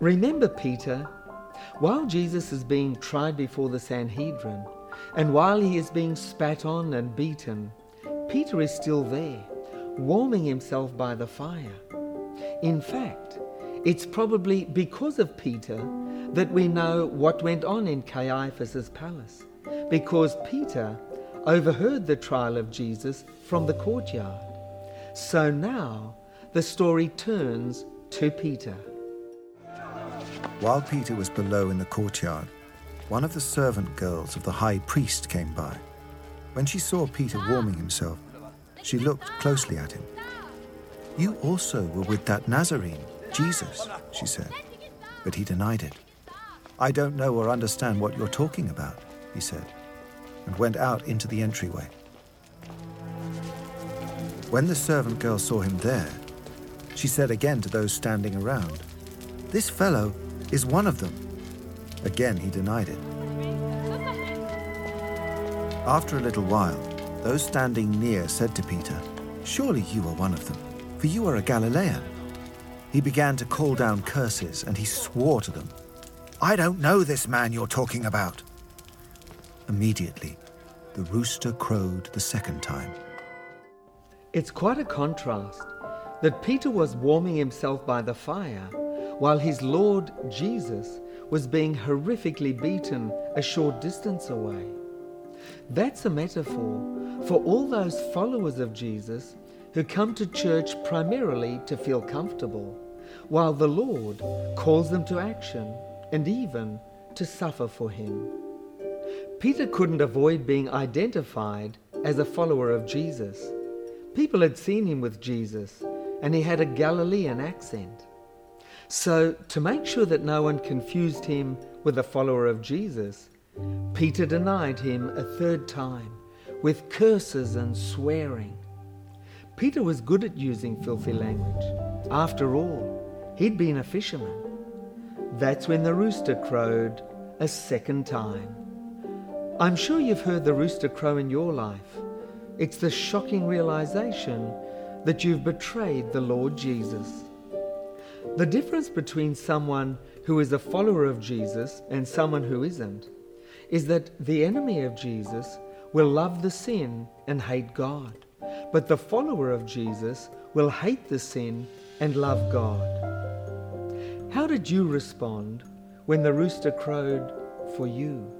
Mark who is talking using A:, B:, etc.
A: Remember Peter? While Jesus is being tried before the Sanhedrin, and while he is being spat on and beaten, Peter is still there, warming himself by the fire. In fact, it's probably because of Peter that we know what went on in Caiaphas's palace, because Peter overheard the trial of Jesus from the courtyard. So now the story turns to Peter.
B: While Peter was below in the courtyard, one of the servant girls of the high priest came by. When she saw Peter warming himself, she looked closely at him. You also were with that Nazarene, Jesus, she said. But he denied it. I don't know or understand what you're talking about, he said, and went out into the entryway. When the servant girl saw him there, she said again to those standing around, This fellow is one of them. Again he denied it. After a little while, those standing near said to Peter, Surely you are one of them, for you are a Galilean. He began to call down curses, and he swore to them, I don't know this man you're talking about. Immediately, the rooster crowed the second time.
A: It's quite a contrast that Peter was warming himself by the fire while his Lord Jesus was being horrifically beaten a short distance away. That's a metaphor for all those followers of Jesus who come to church primarily to feel comfortable, while the Lord calls them to action and even to suffer for him. Peter couldn't avoid being identified as a follower of Jesus. People had seen him with Jesus, and he had a Galilean accent. So, to make sure that no one confused him with a follower of Jesus, Peter denied him a third time with curses and swearing. Peter was good at using filthy language. After all, he'd been a fisherman. That's when the rooster crowed a second time. I'm sure you've heard the rooster crow in your life. It's the shocking realization that you've betrayed the Lord Jesus. The difference between someone who is a follower of Jesus and someone who isn't is that the enemy of Jesus will love the sin and hate God, but the follower of Jesus will hate the sin and love God. How did you respond when the rooster crowed for you?